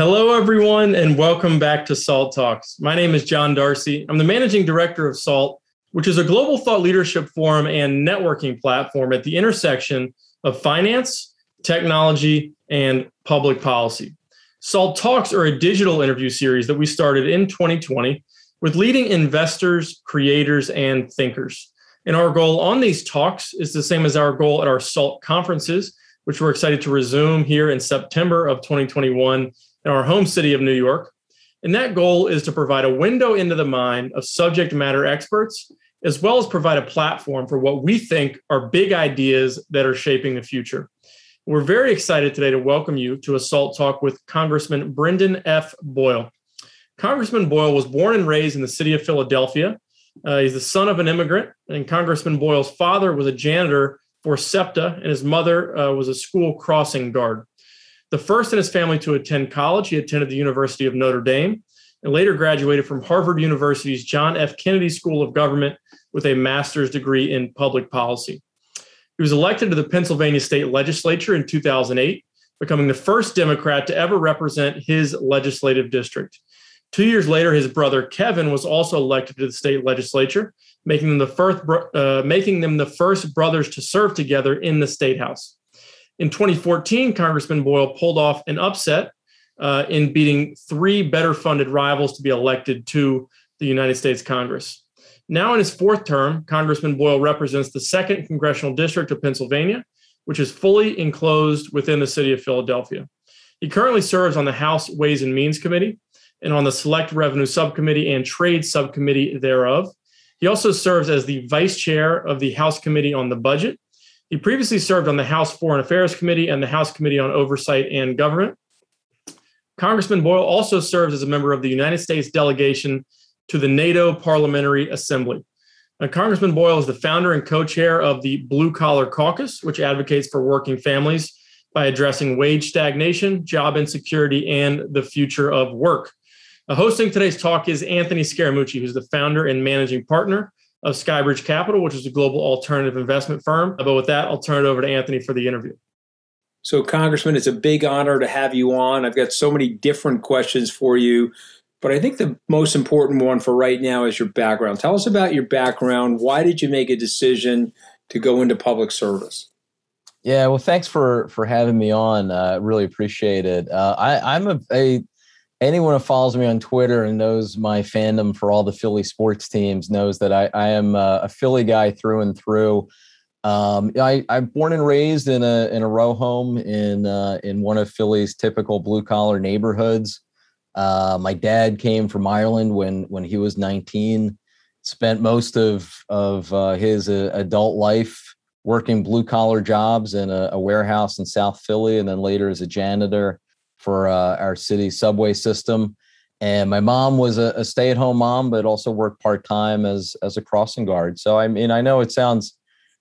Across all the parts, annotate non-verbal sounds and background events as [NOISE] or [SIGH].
Hello, everyone, and welcome back to SALT Talks. My name is John Darcy. I'm the managing director of SALT, which is a global thought leadership forum and networking platform at the intersection of finance, technology, and public policy. SALT Talks are a digital interview series that we started in 2020 with leading investors, creators, and thinkers. And our goal on these talks is the same as our goal at our SALT conferences, which we're excited to resume here in September of 2021 in our home city of New York. And that goal is to provide a window into the mind of subject matter experts, as well as provide a platform for what we think are big ideas that are shaping the future. We're very excited today to welcome you to a SALT Talk with Congressman Brendan F. Boyle. Congressman Boyle was born and raised in the city of Philadelphia. Uh, he's the son of an immigrant, and Congressman Boyle's father was a janitor for SEPTA, and his mother uh, was a school crossing guard. The first in his family to attend college, he attended the University of Notre Dame and later graduated from Harvard University's John F. Kennedy School of Government with a master's degree in public policy. He was elected to the Pennsylvania state legislature in 2008, becoming the first Democrat to ever represent his legislative district. Two years later, his brother Kevin was also elected to the state legislature, making them the first, uh, making them the first brothers to serve together in the state house. In 2014, Congressman Boyle pulled off an upset uh, in beating three better funded rivals to be elected to the United States Congress. Now, in his fourth term, Congressman Boyle represents the second congressional district of Pennsylvania, which is fully enclosed within the city of Philadelphia. He currently serves on the House Ways and Means Committee and on the Select Revenue Subcommittee and Trade Subcommittee thereof. He also serves as the vice chair of the House Committee on the Budget. He previously served on the House Foreign Affairs Committee and the House Committee on Oversight and Government. Congressman Boyle also serves as a member of the United States delegation to the NATO Parliamentary Assembly. Now, Congressman Boyle is the founder and co chair of the Blue Collar Caucus, which advocates for working families by addressing wage stagnation, job insecurity, and the future of work. Uh, hosting today's talk is Anthony Scaramucci, who's the founder and managing partner of Skybridge Capital, which is a global alternative investment firm. But with that, I'll turn it over to Anthony for the interview. So, Congressman, it's a big honor to have you on. I've got so many different questions for you. But I think the most important one for right now is your background. Tell us about your background. Why did you make a decision to go into public service? Yeah, well, thanks for for having me on. Uh, really appreciate it. Uh, I, I'm a, a anyone who follows me on Twitter and knows my fandom for all the Philly sports teams knows that I, I am a, a Philly guy through and through. Um, I, I'm born and raised in a in a row home in uh, in one of Philly's typical blue collar neighborhoods. Uh, my dad came from Ireland when when he was 19. Spent most of of uh, his uh, adult life working blue collar jobs in a, a, warehouse in South Philly, and then later as a janitor for uh, our city subway system. And my mom was a, a stay at home mom, but also worked part time as as a crossing guard. So I mean, I know it sounds,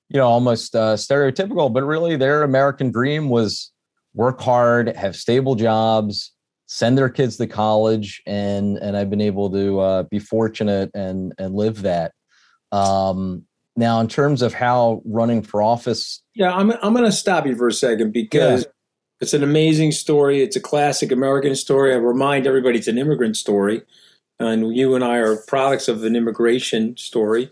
you know, almost uh, stereotypical, but really their American dream was work hard, have stable jobs send their kids to college and and I've been able to uh, be fortunate and and live that. Um, now, in terms of how running for office, yeah, I'm I'm going to stop you for a second because yeah. It's an amazing story. It's a classic American story. I remind everybody it's an immigrant story, and you and I are products of an immigration story.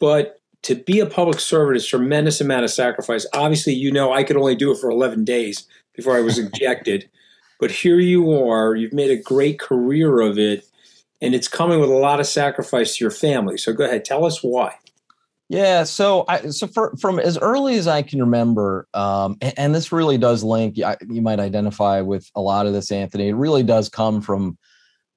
But to be a public servant is tremendous amount of sacrifice. Obviously, you know I could only do it for 11 days before I was [LAUGHS] ejected. But here you are, you've made a great career of it, and it's coming with a lot of sacrifice to your family. So go ahead, tell us why. Yeah, so I so for, from as early as I can remember, um, and, and, this really does link. You might identify with a lot of this, Anthony. It really does come from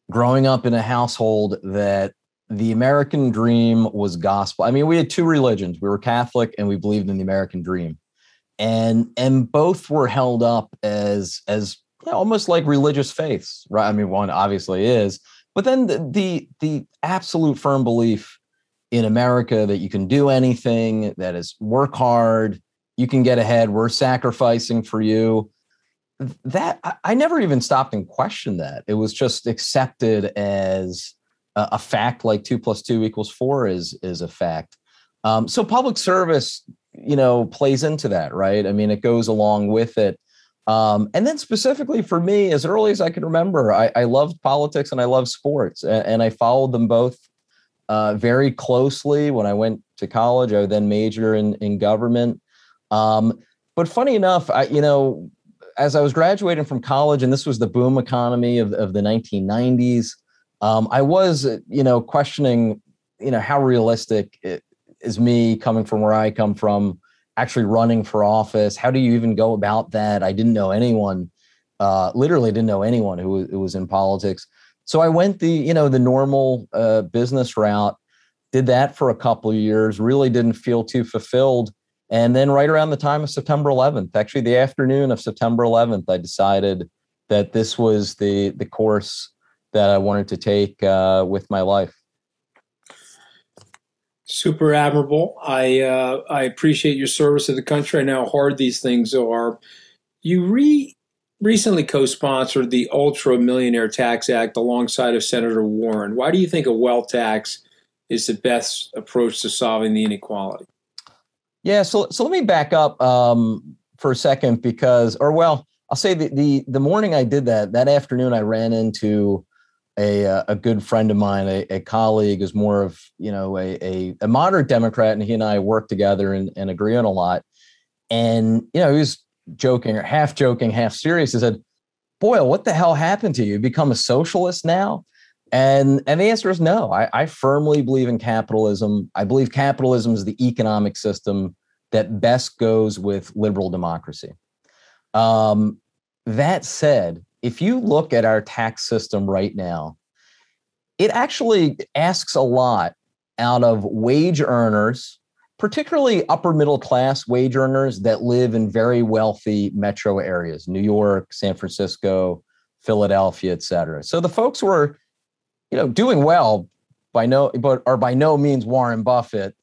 growing up in a household that the American dream was gospel. I mean, we had two religions. We were Catholic, and we believed in the American dream, and and both were held up as as yeah, almost like religious faiths, right? I mean, one obviously is, but then the, the the absolute firm belief in America that you can do anything, that is work hard, you can get ahead, we're sacrificing for you. That I, never even stopped and questioned that. It was just accepted as a, a fact, like two plus two equals four is is a fact. Um, so public service, you know, plays into that, right? I mean, it goes along with it Um, and then specifically for me, as early as I can remember, I, I loved politics and I loved sports, and, and I followed them both uh, very closely when I went to college. I then major in in government. Um, but funny enough, I you know, as I was graduating from college, and this was the boom economy of, of the 1990s, um, I was you know questioning you know how realistic is me coming from where I come from actually running for office? How do you even go about that? I didn't know anyone, uh, literally didn't know anyone who, who, was in politics. So I went the, you know, the normal uh, business route, did that for a couple of years, really didn't feel too fulfilled. And then right around the time of September 11th, actually the afternoon of September 11th, I decided that this was the, the course that I wanted to take uh, with my life. Super admirable. I uh, I appreciate your service to the country. I know how hard these things are. You re recently co-sponsored the Ultra Millionaire Tax Act alongside of Senator Warren. Why do you think a wealth tax is the best approach to solving the inequality? Yeah, so so let me back up um, for a second because, or well, I'll say the, the the morning I did that that afternoon I ran into a uh, a good friend of mine, a, a colleague, is more of you know a, a, a moderate Democrat, and he and I work together and, and agree on a lot. And you know, he was joking or half joking, half serious. He said, "Boyle, what the hell happened to you? you become a socialist now?" And and the answer is no. I, I firmly believe in capitalism. I believe capitalism is the economic system that best goes with liberal democracy. Um, that said, if you look at our tax system right now, it actually asks a lot out of wage earners, particularly upper middle class wage earners that live in very wealthy metro areas, New York, San Francisco, Philadelphia, et cetera. So the folks who are, you know, doing well by no, but are by no means Warren Buffett,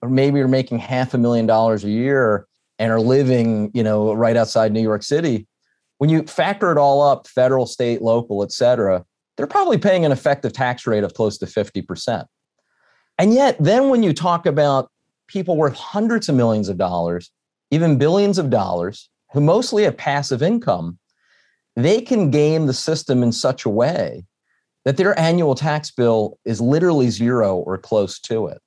or maybe are making half a million dollars a year and are living, you know, right outside New York City when you factor it all up, federal, state, local, et cetera, they're probably paying an effective tax rate of close to 50%. And yet, then when you talk about people worth hundreds of millions of dollars, even billions of dollars, who mostly have passive income, they can game the system in such a way that their annual tax bill is literally zero or close to it.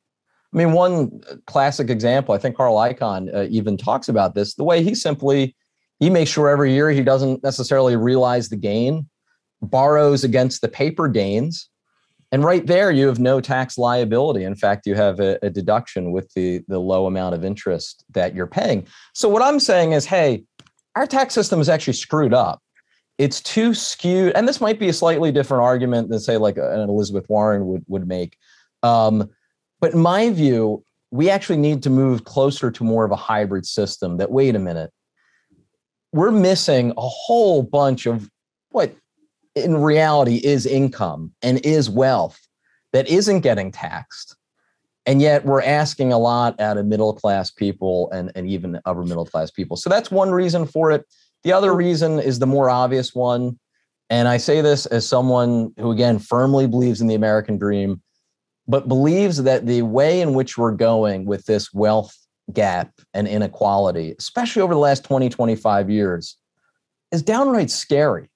I mean, one classic example, I think Carl Icahn uh, even talks about this, the way he simply he makes sure every year he doesn't necessarily realize the gain, borrows against the paper gains. And right there, you have no tax liability. In fact, you have a, a deduction with the, the low amount of interest that you're paying. So, what I'm saying is, hey, our tax system is actually screwed up. It's too skewed. And this might be a slightly different argument than, say, like an Elizabeth Warren would, would make. Um, but in my view, we actually need to move closer to more of a hybrid system that, wait a minute, we're missing a whole bunch of what in reality is income and is wealth that isn't getting taxed. And yet we're asking a lot out of middle class people and, and even upper middle class people. So that's one reason for it. The other reason is the more obvious one. And I say this as someone who, again, firmly believes in the American dream, but believes that the way in which we're going with this wealth gap and inequality, especially over the last 20, 25 years, is downright scary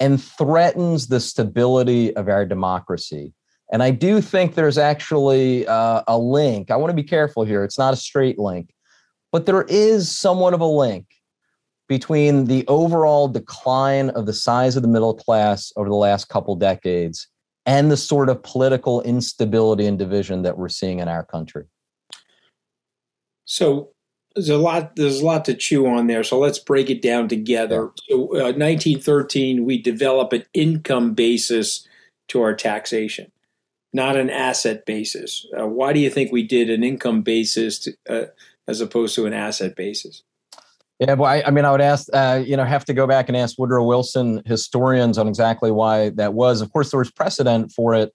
and threatens the stability of our democracy. And I do think there's actually uh, a link. I want to be careful here. It's not a straight link, but there is somewhat of a link between the overall decline of the size of the middle class over the last couple decades and the sort of political instability and division that we're seeing in our country. So there's a lot there's a lot to chew on there. So let's break it down together. So uh, 1913 we develop an income basis to our taxation, not an asset basis. Uh, why do you think we did an income basis to, uh, as opposed to an asset basis? Yeah, well, I, I mean, I would ask, uh, you know, have to go back and ask Woodrow Wilson historians on exactly why that was. Of course, there was precedent for it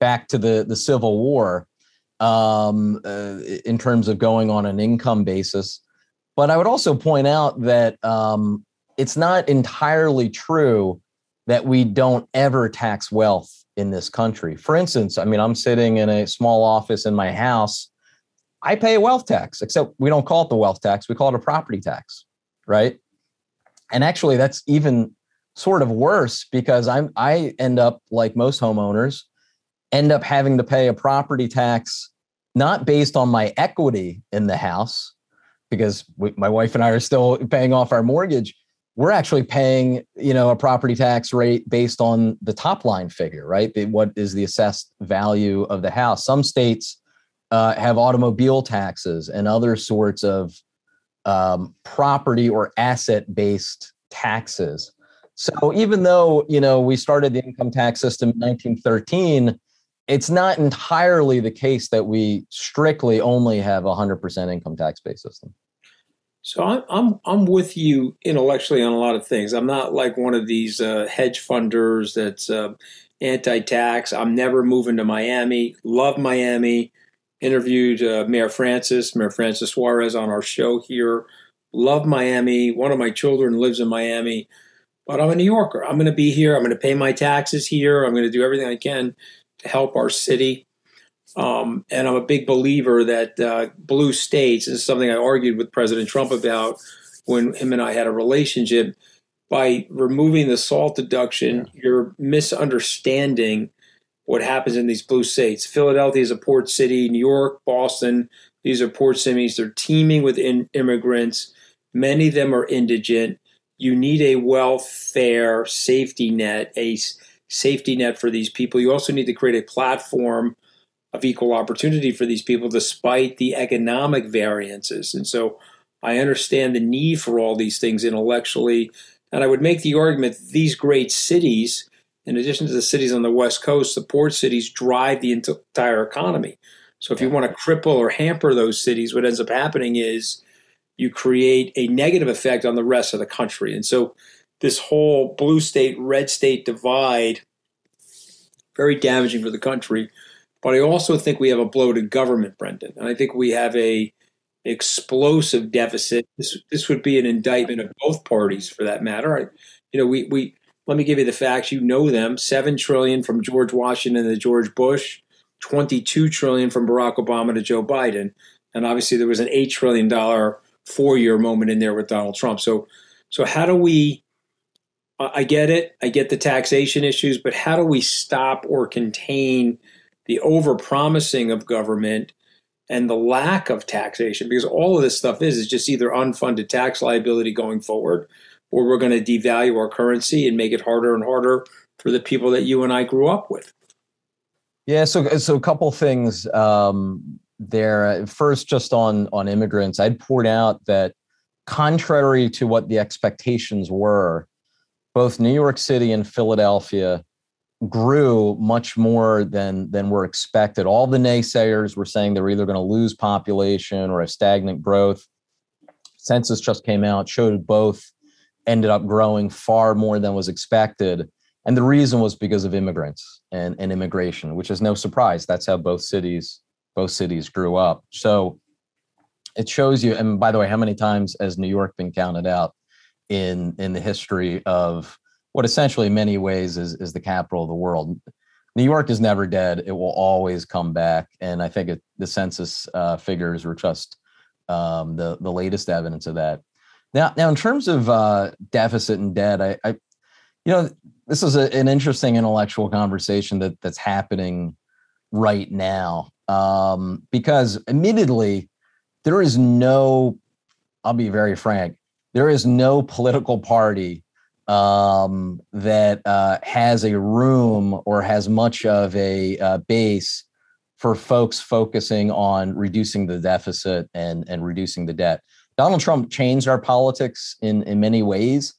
back to the the Civil War, um, uh, in terms of going on an income basis. But I would also point out that um, it's not entirely true that we don't ever tax wealth in this country. For instance, I mean, I'm sitting in a small office in my house. I pay a wealth tax, except we don't call it the wealth tax, we call it a property tax, right? and actually, that's even sort of worse because I'm I end up like most homeowners end up having to pay a property tax not based on my equity in the house because we, my wife and I are still paying off our mortgage. We're actually paying you know a property tax rate based on the top line figure right? What is the assessed value of the house. Some states uh, have automobile taxes and other sorts of um, property or asset based taxes. So even though you know we started the income tax system in 1913 it's not entirely the case that we strictly only have a 100% income tax based system so I'm I'm I'm with you intellectually on a lot of things. I'm not like one of these uh, hedge funders that's uh, anti-tax. I'm never moving to Miami. Love Miami. Interviewed uh, Mayor Francis, Mayor Francis Suarez on our show here. Love Miami. One of my children lives in Miami, but I'm a New Yorker. I'm going to be here. I'm going to pay my taxes here. I'm going to do everything I can help our city. Um, and I'm a big believer that uh, blue states, this is something I argued with President Trump about when him and I had a relationship. By removing the SALT deduction, yeah. you're misunderstanding what happens in these blue states. Philadelphia is a port city, New York, Boston, these are port cities. They're teeming with in- immigrants. Many of them are indigent. You need a welfare safety net, a safety net for these people. You also need to create a platform of equal opportunity for these people despite the economic variances. And so I understand the need for all these things intellectually. And I would make the argument these great cities, in addition to the cities on the West Coast, the port cities drive the entire economy. So if you want to cripple or hamper those cities, what ends up happening is you create a negative effect on the rest of the country. And so this whole blue state, red state divide, very damaging for the country. But I also think we have a bloated government, Brendan. And I think we have a explosive deficit. This this would be an indictment of both parties for that matter. I, you know, we we let me give you the facts. You know them. Seven trillion from George Washington to George Bush, twenty-two trillion from Barack Obama to Joe Biden. And obviously there was an eight trillion dollar four-year moment in there with Donald Trump. So so how do we I get it. I get the taxation issues, but how do we stop or contain the overpromising of government and the lack of taxation because all of this stuff is is just either unfunded tax liability going forward or we're going to devalue our currency and make it harder and harder for the people that you and I grew up with. Yeah, so so a couple things um, there. First, just on on immigrants, I'd point out that contrary to what the expectations were, both New York City and Philadelphia grew much more than than were expected. All the naysayers were saying they were either going to lose population or a stagnant growth. Census just came out, showed both ended up growing far more than was expected. And the reason was because of immigrants and, and immigration, which is no surprise. That's how both cities both cities grew up. So it shows you, and by the way, how many times has New York been counted out in in the history of what essentially in many ways is, is the capital of the world. New York is never dead. It will always come back. And I think it, the census uh, figures were just um, the, the latest evidence of that. Now, now in terms of uh, deficit and debt, I, I, you know, this is a, an interesting intellectual conversation that that's happening right now um, because admittedly, there is no, I'll be very frank, there is no political party um, that uh, has a room or has much of a uh, base for folks focusing on reducing the deficit and, and reducing the debt. Donald Trump changed our politics in, in many ways.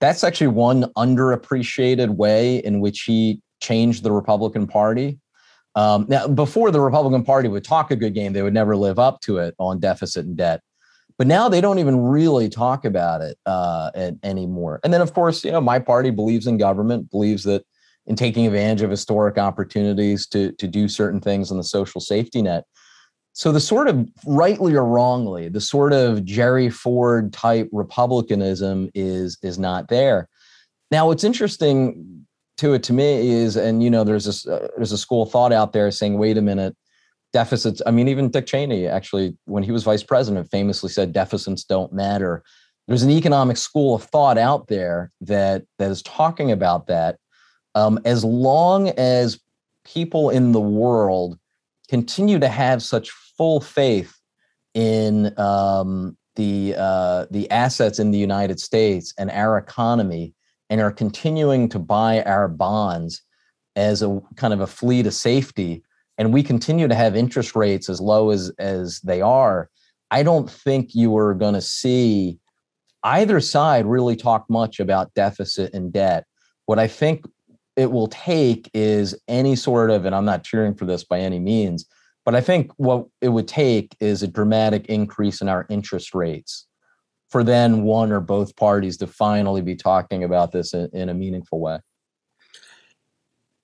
That's actually one underappreciated way in which he changed the Republican Party. Um, now, before the Republican Party would talk a good game, they would never live up to it on deficit and debt but now they don't even really talk about it uh, anymore. And then, of course, you know, my party believes in government, believes that in taking advantage of historic opportunities to to do certain things on the social safety net. So the sort of rightly or wrongly, the sort of Jerry Ford type republicanism is is not there. Now, what's interesting to it to me is, and you know, there's this uh, there's a school of thought out there saying, wait a minute, deficits. I mean, even Dick Cheney actually, when he was vice president, famously said deficits don't matter. there's an economic school of thought out there that that is talking about that. Um, as long as people in the world continue to have such full faith in um, the uh, the assets in the United States and our economy, and are continuing to buy our bonds as a kind of a fleet to safety, and we continue to have interest rates as low as as they are, I don't think you are going to see either side really talk much about deficit and debt. What I think it will take is any sort of, and I'm not cheering for this by any means, but I think what it would take is a dramatic increase in our interest rates for then one or both parties to finally be talking about this in, in a meaningful way.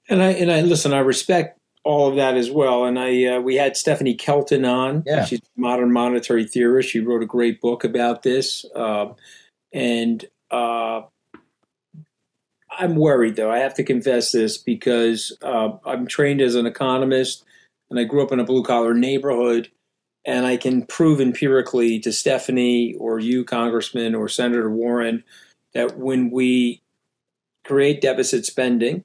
And I and I listen. I respect all of that as well. And I uh, we had Stephanie Kelton on. Yeah. She's a modern monetary theorist. She wrote a great book about this. Uh, and uh, I'm worried though. I have to confess this because uh, I'm trained as an economist and I grew up in a blue collar neighborhood. And I can prove empirically to Stephanie or you, Congressman or Senator Warren, that when we create deficit spending,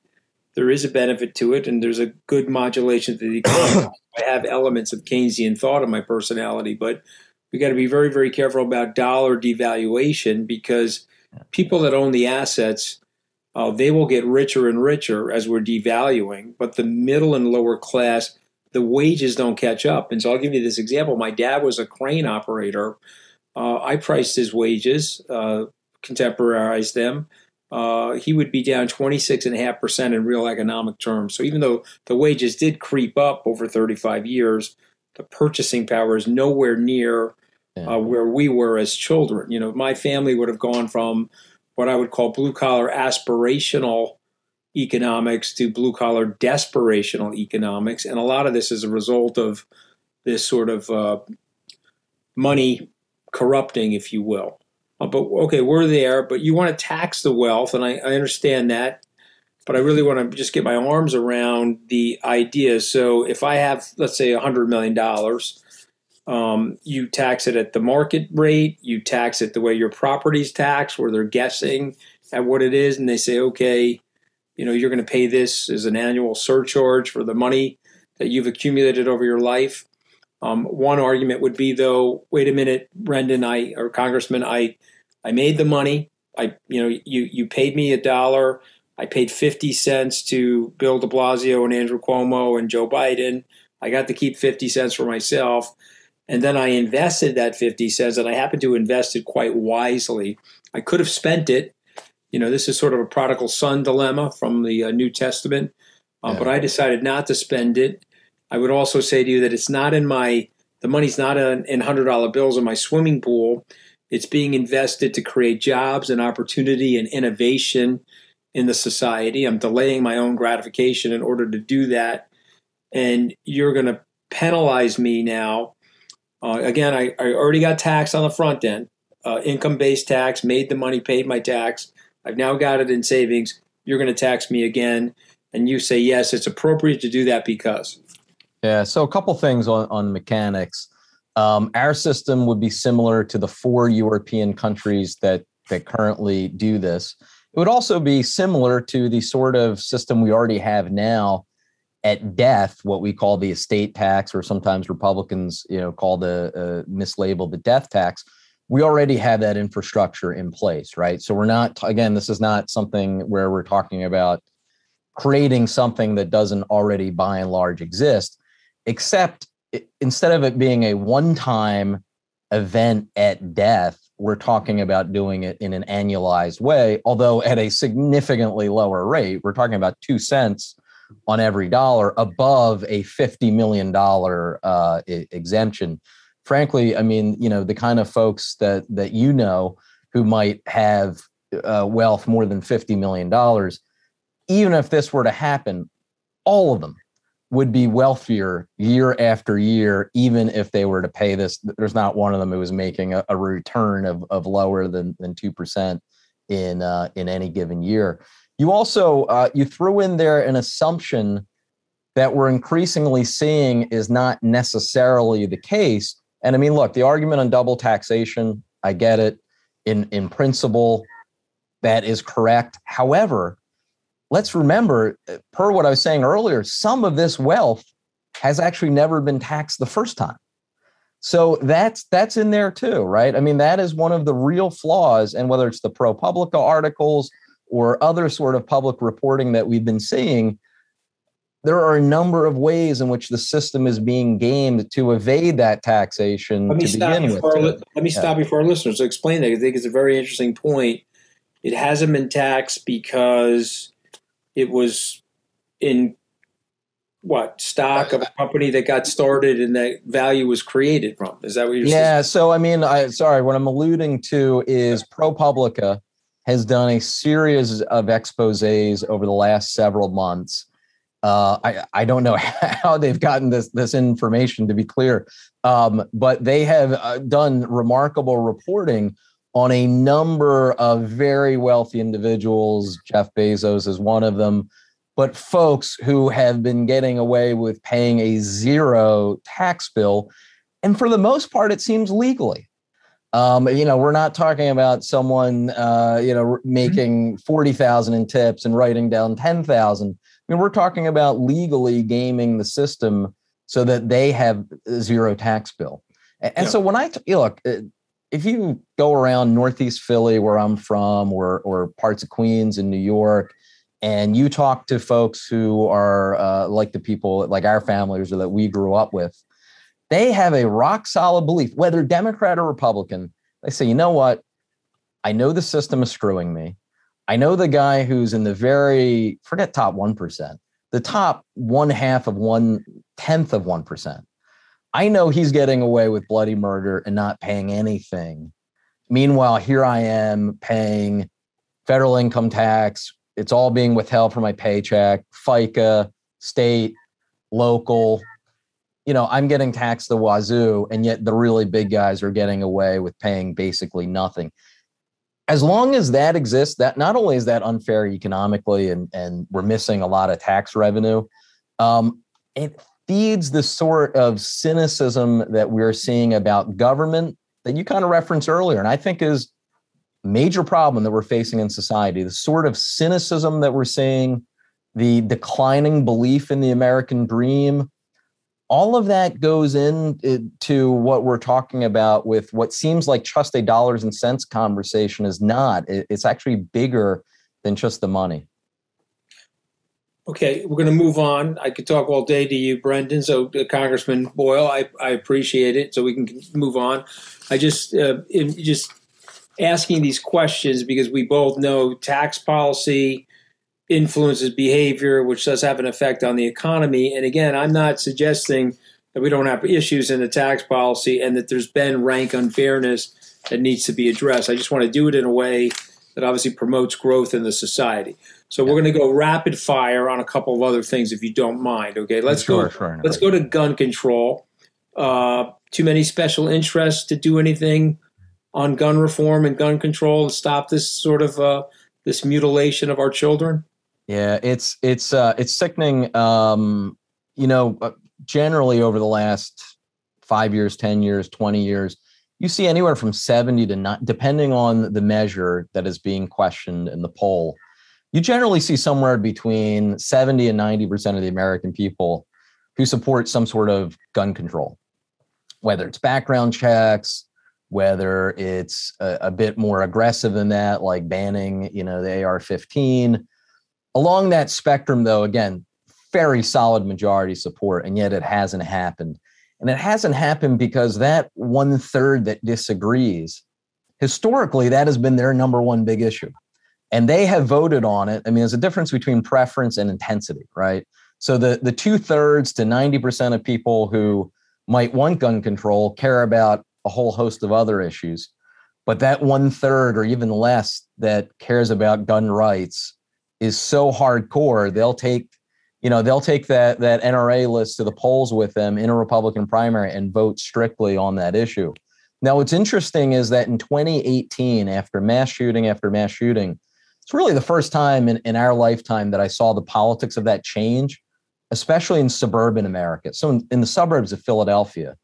there is a benefit to it, and there's a good modulation to the economy. [COUGHS] I have elements of Keynesian thought in my personality, but we got to be very, very careful about dollar devaluation because people that own the assets, uh, they will get richer and richer as we're devaluing, but the middle and lower class the wages don't catch up. And so I'll give you this example. My dad was a crane operator. Uh, I priced his wages, uh, contemporized them. Uh, he would be down 26.5% in real economic terms. So even though the wages did creep up over 35 years, the purchasing power is nowhere near uh, where we were as children. You know, my family would have gone from what I would call blue collar aspirational economics to blue collar desperational economics. And a lot of this is a result of this sort of uh, money corrupting, if you will. Uh, but okay, we're there, but you want to tax the wealth, and I, I understand that. But I really want to just get my arms around the idea. So if I have, let's say, $100 million, um, you tax it at the market rate, you tax it the way your property's taxed, where they're guessing at what it is, and they say, okay, you know, you're going to pay this as an annual surcharge for the money that you've accumulated over your life. Um, one argument would be, though, wait a minute, Brendan, I or Congressman, I, I made the money. I, you know, you you paid me a dollar. I paid fifty cents to Bill De Blasio and Andrew Cuomo and Joe Biden. I got to keep fifty cents for myself, and then I invested that fifty cents, and I happened to invest it quite wisely. I could have spent it you know, this is sort of a prodigal son dilemma from the uh, New Testament. Uh, yeah. But I decided not to spend it. I would also say to you that it's not in my, the money's not in, in $100 bills in my swimming pool. It's being invested to create jobs and opportunity and innovation in the society. I'm delaying my own gratification in order to do that. And you're going to penalize me now. Uh, again, I, I, already got taxed on the front end, uh, income based tax, made the money, paid my tax. I've now got it in savings. You're going to tax me again. And you say, yes, it's appropriate to do that because. Yeah. So, a couple things on, on mechanics. Um, our system would be similar to the four European countries that, that currently do this. It would also be similar to the sort of system we already have now at death, what we call the estate tax, or sometimes Republicans, you know, call the uh, the death tax, we already have that infrastructure in place, right? So we're not, again, this is not something where we're talking about creating something that doesn't already by and large exist, except instead of it being a one time event at death, we're talking about doing it in an annualized way, although at a significantly lower rate. We're talking about two cents on every dollar above a $50 million uh, exemption frankly, I mean, you know, the kind of folks that that you know who might have uh, wealth more than fifty million dollars, even if this were to happen, all of them would be wealthier year after year, even if they were to pay this. There's not one of them who was making a, a return of, of lower than than two percent in uh, in any given year. You also uh, you threw in there an assumption that we're increasingly seeing is not necessarily the case, and I mean, look, the argument on double taxation, I get it. in in principle that is correct. However, let's remember, uh, per what I was saying earlier, some of this wealth has actually never been taxed the first time. So that's that's in there too, right? I mean, that is one of the real flaws, and whether it's the ProPublica articles or other sort of public reporting that we've been seeing, there are a number of ways in which the system is being gamed to evade that taxation let me to stop begin with. Our, let me yeah. stop for our listeners to explain that. I think it's a very interesting point. It hasn't been taxed because it was in what stock of a company that got started and that value was created from. Is that what you're yeah, saying? Yeah. So I mean, I sorry, what I'm alluding to is ProPublica has done a series of exposes over the last several months uh, I, I don't know [LAUGHS] how they've gotten this this information to be clear, um, but they have uh, done remarkable reporting on a number of very wealthy individuals. Jeff Bezos is one of them, but folks who have been getting away with paying a zero tax bill, and for the most part, it seems legally. Um, you know, we're not talking about someone, uh, you know, mm-hmm. making forty thousand in tips and writing down ten thousand I mean, we're talking about legally gaming the system so that they have zero tax bill. And yeah. so when I t- look, uh, if you go around Northeast Philly, where I'm from, or or parts of Queens and New York, and you talk to folks who are uh, like the people like our families or that we grew up with, they have a rock solid belief, whether Democrat or Republican. They say, you know what? I know the system is screwing me. I know the guy who's in the very forget top one percent, the top one half of one tenth of one percent. I know he's getting away with bloody murder and not paying anything. Meanwhile, here I am paying federal income tax. It's all being withheld from my paycheck, FICA, state, local. You know, I'm getting taxed the wazoo, and yet the really big guys are getting away with paying basically nothing as long as that exists, that not only is that unfair economically and, and we're missing a lot of tax revenue, um, it feeds the sort of cynicism that we're seeing about government that you kind of referenced earlier. And I think is major problem that we're facing in society, the sort of cynicism that we're seeing, the declining belief in the American dream, all of that goes into uh, what we're talking about with what seems like just a dollars and cents conversation is not. It's actually bigger than just the money. Okay, we're going to move on. I could talk all day to you, Brendan. So, uh, Congressman Boyle, I, I appreciate it. So we can move on. I just uh, just asking these questions because we both know tax policy influences behavior, which does have an effect on the economy. And again, I'm not suggesting that we don't have issues in the tax policy and that there's been rank unfairness that needs to be addressed. I just want to do it in a way that obviously promotes growth in the society. So we're going to go rapid fire on a couple of other things, if you don't mind. Okay, let's sure, go. Sure, let's go to gun control. Uh, too many special interests to do anything on gun reform and gun control to stop this sort of uh, this mutilation of our children. Yeah, it's it's uh, it's sickening. Um, you know, uh, generally over the last five years, ten years, twenty years, you see anywhere from seventy to not, depending on the measure that is being questioned in the poll. You generally see somewhere between seventy and ninety percent of the American people who support some sort of gun control, whether it's background checks, whether it's a, a bit more aggressive than that, like banning, you know, the AR-15 Along that spectrum, though, again, very solid majority support, and yet it hasn't happened. And it hasn't happened because that one third that disagrees, historically, that has been their number one big issue. And they have voted on it. I mean, there's a difference between preference and intensity, right? So the, the two thirds to 90% of people who might want gun control care about a whole host of other issues. But that one third or even less that cares about gun rights is so hardcore they'll take you know they'll take that that NRA list to the polls with them in a Republican primary and vote strictly on that issue. Now what's interesting is that in 2018 after mass shooting after mass shooting it's really the first time in, in our lifetime that I saw the politics of that change especially in suburban America. So in, in the suburbs of Philadelphia,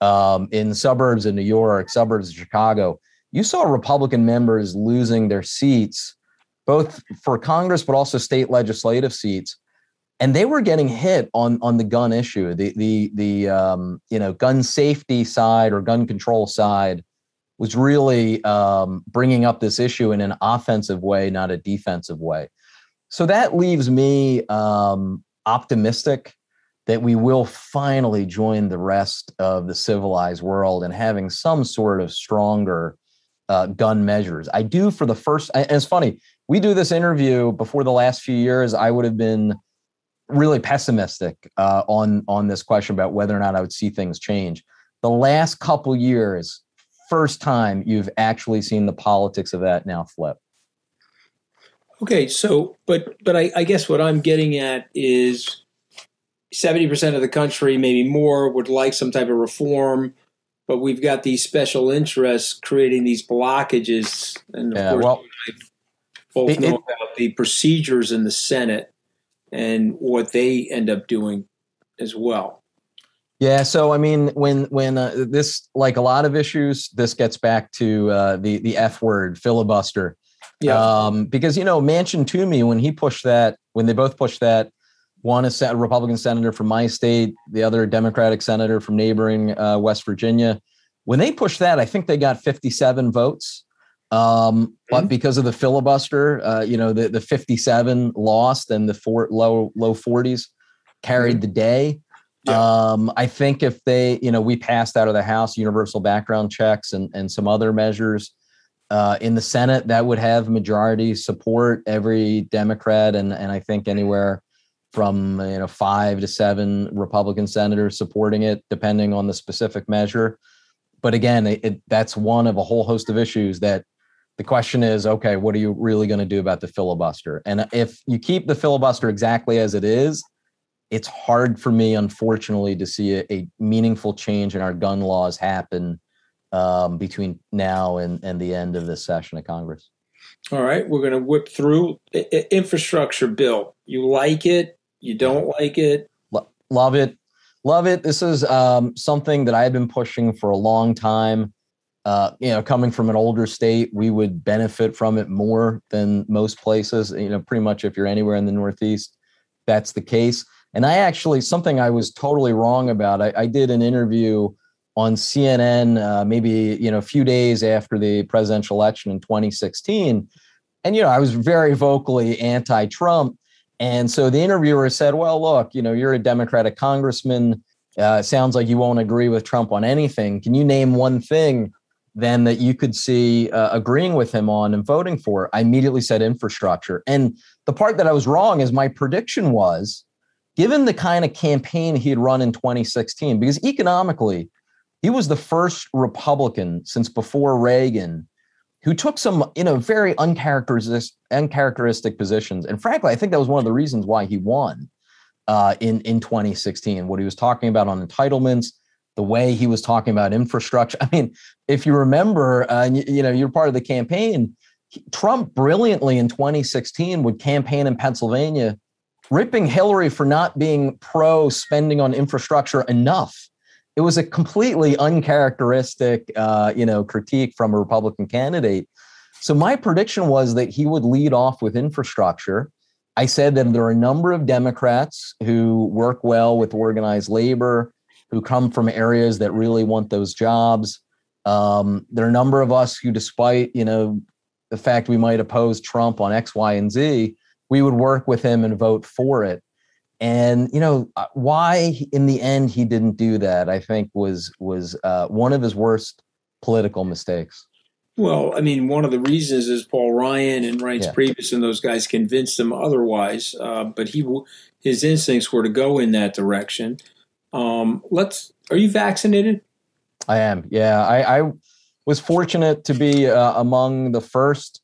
um, in suburbs of New York, suburbs of Chicago, you saw Republican members losing their seats, both for Congress but also state legislative seats, and they were getting hit on on the gun issue, the the the um, you know gun safety side or gun control side was really um, bringing up this issue in an offensive way, not a defensive way. So that leaves me um, optimistic that we will finally join the rest of the civilized world and having some sort of stronger uh, gun measures. I do for the first, and it's funny, we do this interview before the last few years. I would have been really pessimistic uh, on on this question about whether or not I would see things change. The last couple years, first time you've actually seen the politics of that now flip. Okay, so but but I, I guess what I'm getting at is seventy percent of the country, maybe more, would like some type of reform, but we've got these special interests creating these blockages, and of yeah, course, well, both it, know it, about the procedures in the Senate and what they end up doing as well. Yeah, so I mean, when when uh, this like a lot of issues, this gets back to uh, the the F word filibuster yeah. Um, because you know, Manchin Toomey, when he pushed that, when they both pushed that, one is a Republican senator from my state, the other Democratic senator from neighboring uh, West Virginia. When they pushed that, I think they got 57 votes. Um, but mm-hmm. because of the filibuster, uh, you know, the, the 57 lost and the four, low low 40s carried mm-hmm. the day. Yeah. Um, I think if they, you know, we passed out of the House universal background checks and, and some other measures uh, in the Senate, that would have majority support. Every Democrat and and I think anywhere from you know five to seven Republican senators supporting it, depending on the specific measure. But again, it, it, that's one of a whole host of issues that the question is, okay, what are you really going to do about the filibuster? And if you keep the filibuster exactly as it is, it's hard for me, unfortunately, to see a, a meaningful change in our gun laws happen um, between now and, and the end of this session of Congress. All right, we're going to whip through I- infrastructure bill. You like it? You don't like it? love it, love it. This is um, something that I've been pushing for a long time. Uh, you know, coming from an older state, we would benefit from it more than most places. You know, pretty much if you're anywhere in the Northeast, that's the case. And I actually something I was totally wrong about. I, I did an interview on CNN, uh, maybe you know a few days after the presidential election in 2016, and you know I was very vocally anti-Trump, and so the interviewer said, "Well, look, you know you're a Democratic congressman. Uh, sounds like you won't agree with Trump on anything. Can you name one thing then that you could see uh, agreeing with him on and voting for?" I immediately said infrastructure, and the part that I was wrong is my prediction was. Given the kind of campaign he had run in 2016, because economically, he was the first Republican since before Reagan who took some, you know, very uncharacteristic, uncharacteristic positions. And frankly, I think that was one of the reasons why he won uh, in in 2016. What he was talking about on entitlements, the way he was talking about infrastructure. I mean, if you remember, uh, you, you know, you're part of the campaign. Trump brilliantly in 2016 would campaign in Pennsylvania, ripping Hillary for not being pro spending on infrastructure enough it was a completely uncharacteristic, uh, you know, critique from a Republican candidate. So my prediction was that he would lead off with infrastructure. I said that there are a number of Democrats who work well with organized labor, who come from areas that really want those jobs. Um, there are a number of us who, despite you know the fact we might oppose Trump on X, Y, and Z, we would work with him and vote for it. And you know uh, why in the end he didn't do that i think was was uh, one of his worst political mistakes. Well i mean one of the reasons is paul ryan and reince yeah. priebus and those guys convinced him otherwise uh, but he his instincts were to go in that direction. Um, let's are you vaccinated? I am yeah. I, I was fortunate to be uh, among the first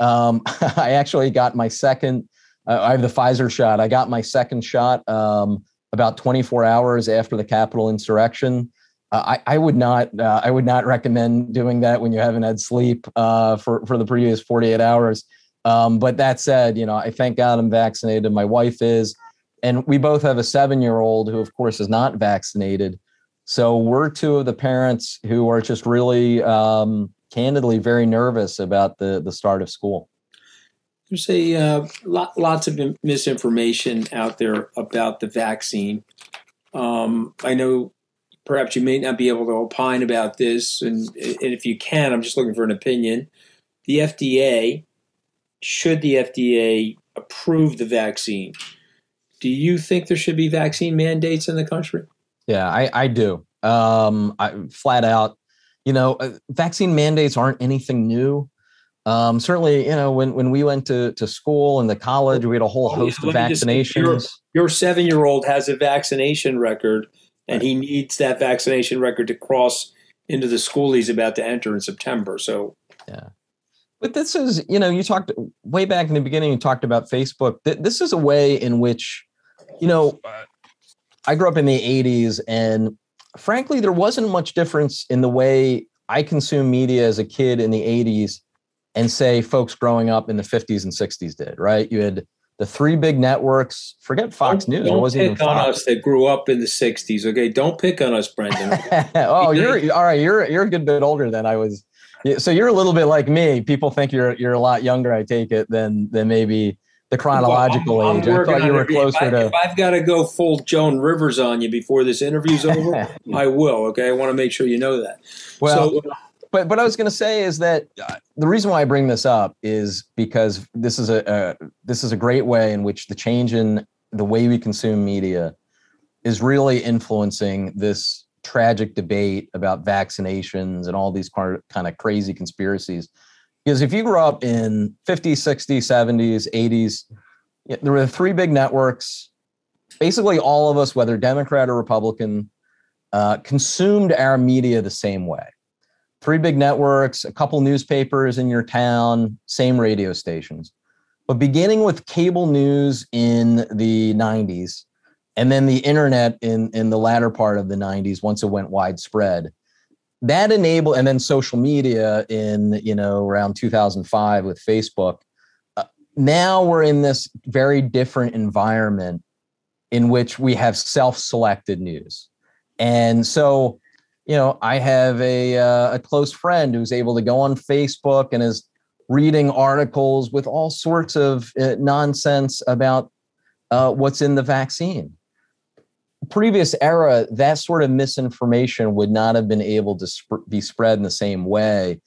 um, [LAUGHS] i actually got my second I have the Pfizer shot. I got my second shot um, about 24 hours after the Capitol insurrection. Uh, I, I, would not. Uh, I would not recommend doing that when you haven't had sleep uh, for for the previous 48 hours. Um, but that said, you know, I thank God I'm vaccinated. My wife is, and we both have a seven year old who, of course, is not vaccinated. So we're two of the parents who are just really, um, candidly very nervous about the the start of school. There's a uh, lot, lots of misinformation out there about the vaccine. Um, I know perhaps you may not be able to opine about this, and, and if you can, I'm just looking for an opinion. The FDA, should the FDA approve the vaccine, do you think there should be vaccine mandates in the country? Yeah, I, I do. Um, I, flat out, you know, uh, vaccine mandates aren't anything new. Um, certainly, you know, when, when we went to, to school and the college, we had a whole oh, host of vaccinations. Your, your seven year old has a vaccination record, and he needs that vaccination record to cross into the school he's about to enter in September. So, yeah. But this is, you know, you talked way back in the beginning, you talked about Facebook. This is a way in which, you know, I grew up in the 80s, and frankly, there wasn't much difference in the way I consumed media as a kid in the 80s and say folks growing up in the 50s and 60s did, right? You had the three big networks. Forget Fox don't, News. Don't it wasn't pick even on us that grew up in the 60s. Okay, don't pick on us, Brendan. [LAUGHS] oh, you're [LAUGHS] all right. You're you're a good bit older than I was. So you're a little bit like me. People think you're you're a lot younger. I take it than than maybe the chronological well, I'm, age. I'm i thought you were closer if I, to. If I've got to go full Joan Rivers on you before this interview's over, [LAUGHS] I will. Okay, I want to make sure you know that. Well, so, but what I was going to say is that uh, the reason why I bring this up is because this is a, a this is a great way in which the change in the way we consume media is really influencing this tragic debate about vaccinations and all these kind of crazy conspiracies. Because if you grew up in 50s, 60s, 70s, 80s, there were three big networks. Basically, all of us, whether Democrat or Republican, uh, consumed our media the same way three big networks, a couple newspapers in your town, same radio stations. But beginning with cable news in the 90s and then the internet in, in the latter part of the 90s once it went widespread, that enabled and then social media in you know around 2005 with Facebook. Uh, now we're in this very different environment in which we have self-selected news. And so you know, I have a uh, a close friend who's able to go on Facebook and is reading articles with all sorts of uh, nonsense about uh, what's in the vaccine. Previous era, that sort of misinformation would not have been able to sp- be spread in the same way,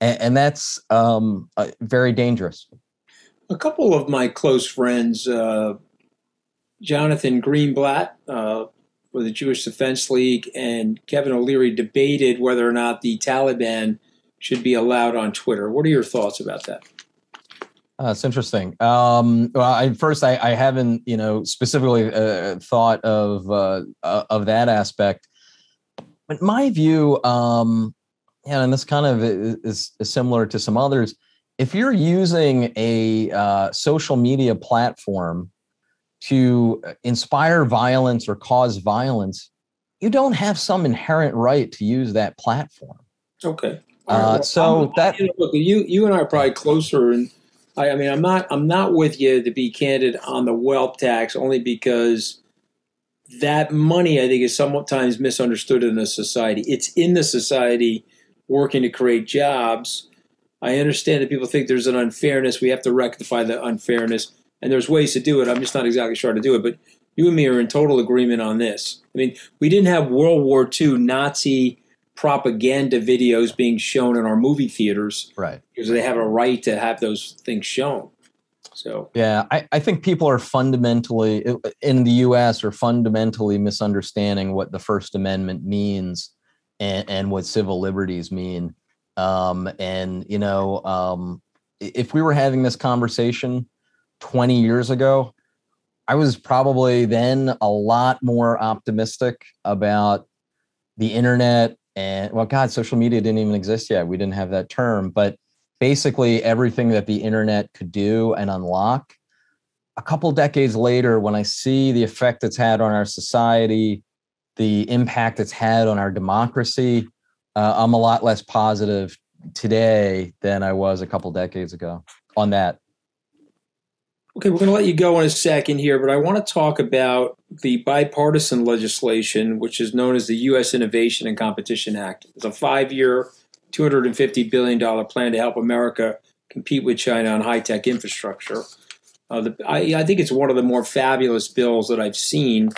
and, and that's um, uh, very dangerous. A couple of my close friends, uh, Jonathan Greenblatt, uh, for the Jewish Defense League and Kevin O'Leary debated whether or not the Taliban should be allowed on Twitter. What are your thoughts about that? Uh, it's interesting. Um, well, I, first, I, I, haven't, you know, specifically uh, thought of uh, uh of that aspect. But my view, um, yeah, and this kind of is, is, similar to some others. If you're using a uh, social media platform to inspire violence or cause violence, you don't have some inherent right to use that platform. Okay. Uh, so I'm, that you, know, look, you you and I are probably closer, and I, I mean I'm not I'm not with you to be candid on the wealth tax only because that money I think is sometimes misunderstood in the society. It's in the society working to create jobs. I understand that people think there's an unfairness. We have to rectify the unfairness and there's ways to do it. I'm just not exactly sure how to do it. But you and me are in total agreement on this. I mean, we didn't have World War II Nazi propaganda videos being shown in our movie theaters, right? Because they have a right to have those things shown. So yeah, I, I think people are fundamentally in the U.S. are fundamentally misunderstanding what the First Amendment means and, and what civil liberties mean. Um, and you know, um, if we were having this conversation 20 years ago, I was probably then a lot more optimistic about the internet and well god social media didn't even exist yet. We didn't have that term. But basically everything that the internet could do and unlock a couple decades later when i see the effect it's had on our society the impact it's had on our democracy uh, i'm a lot less positive today than i was a couple decades ago on that Okay, we're going to let you go in a second here, but I want to talk about the bipartisan legislation, which is known as the U.S. Innovation and Competition Act. It's a five year, $250 billion plan to help America compete with China on high tech infrastructure. Uh, the, I, I, think it's one of the more fabulous bills that I've seen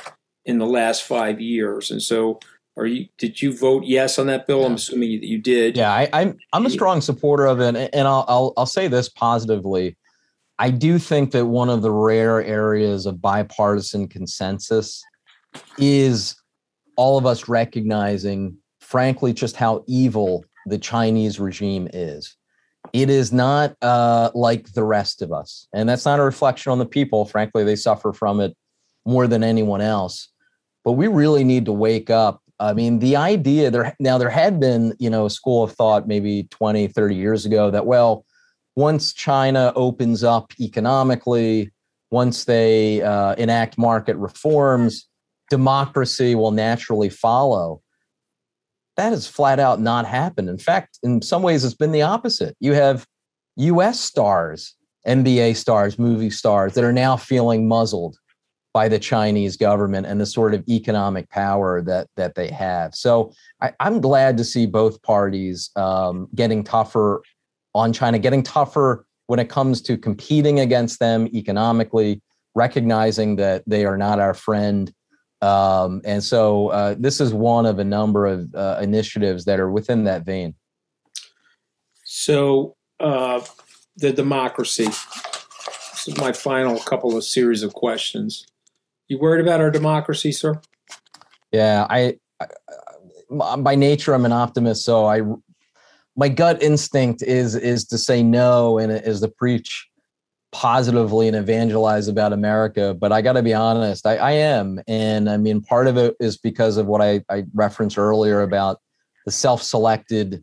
in the last five years. And so, are you? Did you vote yes on that bill? I'm assuming that you did. Yeah, I, am I'm, I'm a strong supporter of it, and I'll, I'll I'll say this positively. I do think that one of the rare areas of bipartisan consensus is all of us recognizing, frankly, just how evil the Chinese regime is. It is not uh, like the rest of us. And that's not a reflection on the people. Frankly, they suffer from it more than anyone else. But we really need to wake up. I mean, the idea there now, there had been, you know, a school of thought maybe 20, 30 years ago that, well, once China opens up economically, once they uh, enact market reforms, democracy will naturally follow. That has flat out not happened. In fact, in some ways, it's been the opposite. You have US stars, NBA stars, movie stars that are now feeling muzzled by the Chinese government and the sort of economic power that that they have. So I, am glad to see both parties um, getting tougher on China, getting tougher when it comes to competing against them economically, recognizing that they are not our friend um, and so uh, this is one of a number of uh, initiatives that are within that vein. So uh, the democracy. This is my final couple of series of questions. You worried about our democracy, sir? Yeah, I, I by nature I'm an optimist, so I my gut instinct is is to say no and is to preach positively and evangelize about America, but I got to be honest, I, I, am. And I mean, part of it is because of what I, I referenced earlier about the self selected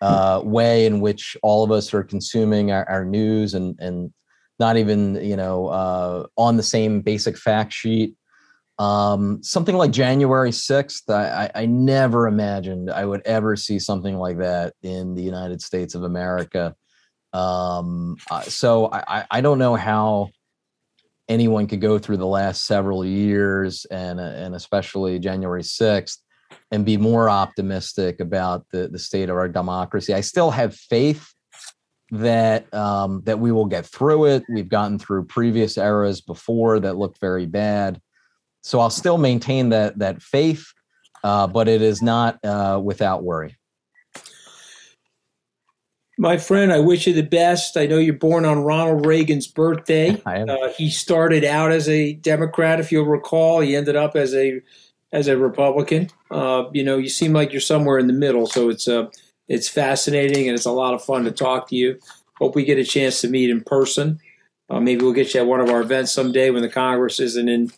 uh, way in which all of us are consuming our, our news and, and not even, you know, uh, on the same basic fact sheet. Um, something like January 6th, I, I never imagined I would ever see something like that in the United States of America. Um, so I, I don't know how anyone could go through the last several years and uh, and especially January 6th and be more optimistic about the, the state of our democracy. I still have faith that um, that we will get through it. We've gotten through previous eras before that looked very bad, so I'll still maintain that that faith, uh, but it is not uh, without worry. My friend, I wish you the best. I know you're born on Ronald Reagan's birthday. [LAUGHS] Uh, he started out as a Democrat, if you'll recall. He ended up as a as a Republican. Uh, you know, you seem like you're somewhere in the middle, so it's uh, it's fascinating and it's a lot of fun to talk to you. Hope we get a chance to meet in person. Uh, maybe we'll get you at one of our events someday when the Congress isn't in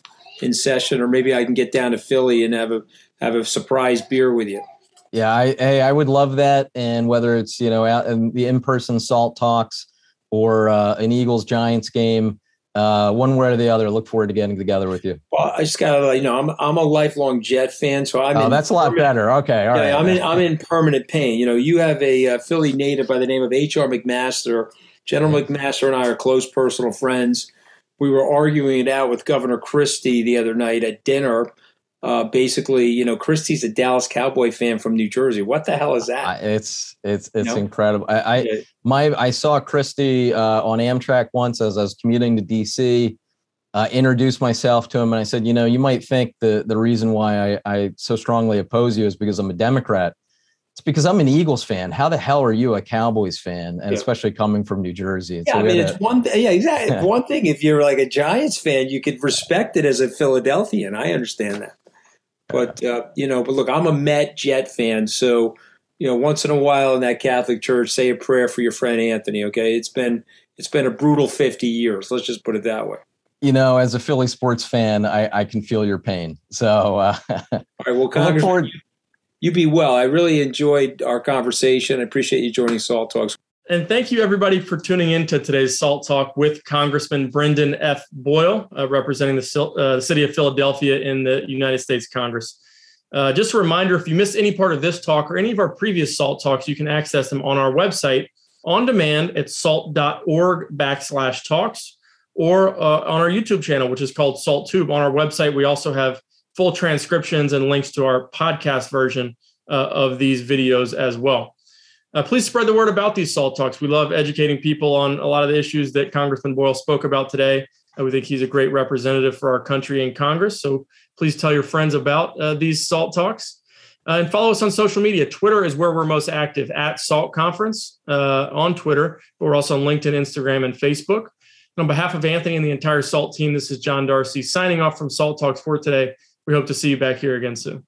in session, or maybe I can get down to Philly and have a have a surprise beer with you. Yeah, I hey, I would love that. And whether it's you know out in the in-person salt talks or uh, an Eagles Giants game, uh, one way or the other, look forward to getting together with you. Well, I just gotta, you know, I'm I'm a lifelong Jet fan, so I'm. Oh, that's a lot better. Okay, all yeah, right. I'm in I'm in permanent pain. You know, you have a, a uh, Philly native by the name of H.R. McMaster. General McMaster and I are close personal friends. We were arguing it out with Governor Christie the other night at dinner uh, basically, you know, Christie's a Dallas Cowboy fan from New Jersey. What the hell is that? It's it's it's you know? incredible. I, I my I saw Christie uh, on Amtrak once as I was commuting to DC. Uh, introduced myself to him and I said, you know, you might think the the reason why I, I so strongly oppose you is because I'm a Democrat. It's because I'm an Eagles fan. How the hell are you a Cowboys fan? And yeah. especially coming from New Jersey. yeah, I mean, it's a, one. Th- yeah, exactly. [LAUGHS] one thing. If you're like a Giants fan, you could respect it as a Philadelphian. I understand that. But uh, you know, but look, I'm a Met Jet fan, so you know, once in a while in that Catholic church, say a prayer for your friend Anthony. Okay, it's been it's been a brutal 50 years. Let's just put it that way. You know, as a Philly sports fan, I, I can feel your pain. So, uh, [LAUGHS] all right, well, Congressman, you, you be well. I really enjoyed our conversation. I appreciate you joining Salt Talks. And thank you, everybody, for tuning in to today's SALT Talk with Congressman Brendan F. Boyle, uh, representing the, uh, city of Philadelphia in the United States Congress. Uh, just a reminder if you missed any part of this talk or any of our previous SALT Talks, you can access them on our website on demand at salt.org backslash talks or uh, on our YouTube channel, which is called SALT Tube. On our website, we also have full transcriptions and links to our podcast version uh, of these videos as well. Uh, please spread the word about these SALT talks. We love educating people on a lot of the issues that Congressman Boyle spoke about today. Uh, we think he's a great representative for our country in Congress. So please tell your friends about uh, these SALT talks. Uh, and follow us on social media. Twitter is where we're most active at SALT Conference uh, on Twitter, but we're also on LinkedIn, Instagram, and Facebook. And on behalf of Anthony and the entire SALT team, this is John Darcy signing off from SALT Talks for today. We hope to see you back here again soon.